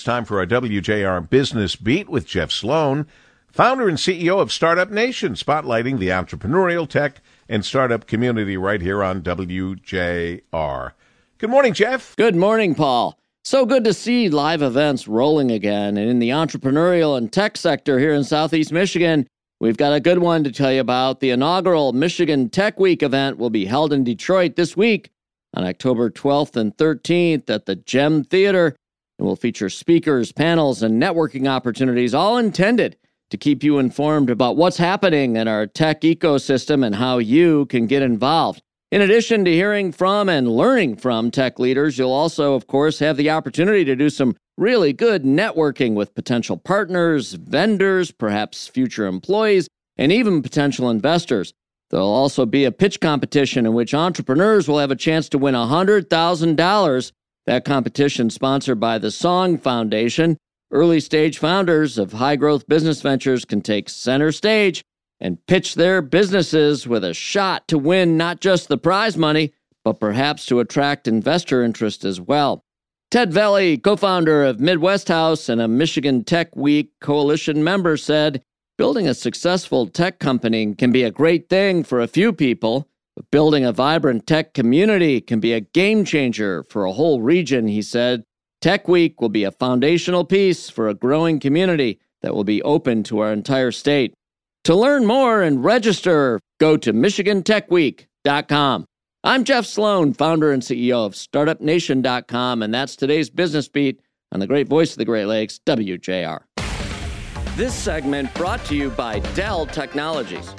It's time for our WJR Business Beat with Jeff Sloan, founder and CEO of Startup Nation, spotlighting the entrepreneurial tech and startup community right here on WJR. Good morning, Jeff. Good morning, Paul. So good to see live events rolling again. And in the entrepreneurial and tech sector here in Southeast Michigan, we've got a good one to tell you about. The inaugural Michigan Tech Week event will be held in Detroit this week on October 12th and 13th at the Gem Theater and will feature speakers, panels, and networking opportunities, all intended to keep you informed about what's happening in our tech ecosystem and how you can get involved. In addition to hearing from and learning from tech leaders, you'll also, of course, have the opportunity to do some really good networking with potential partners, vendors, perhaps future employees, and even potential investors. There'll also be a pitch competition in which entrepreneurs will have a chance to win $100,000 that competition sponsored by the Song Foundation. Early stage founders of high growth business ventures can take center stage and pitch their businesses with a shot to win not just the prize money, but perhaps to attract investor interest as well. Ted Veli, co founder of Midwest House and a Michigan Tech Week coalition member, said building a successful tech company can be a great thing for a few people, building a vibrant tech community can be a game changer for a whole region, he said. Tech Week will be a foundational piece for a growing community that will be open to our entire state. To learn more and register, go to MichiganTechWeek.com. I'm Jeff Sloan, founder and CEO of StartupNation.com, and that's today's business beat on the great voice of the Great Lakes, WJR. This segment brought to you by Dell Technologies.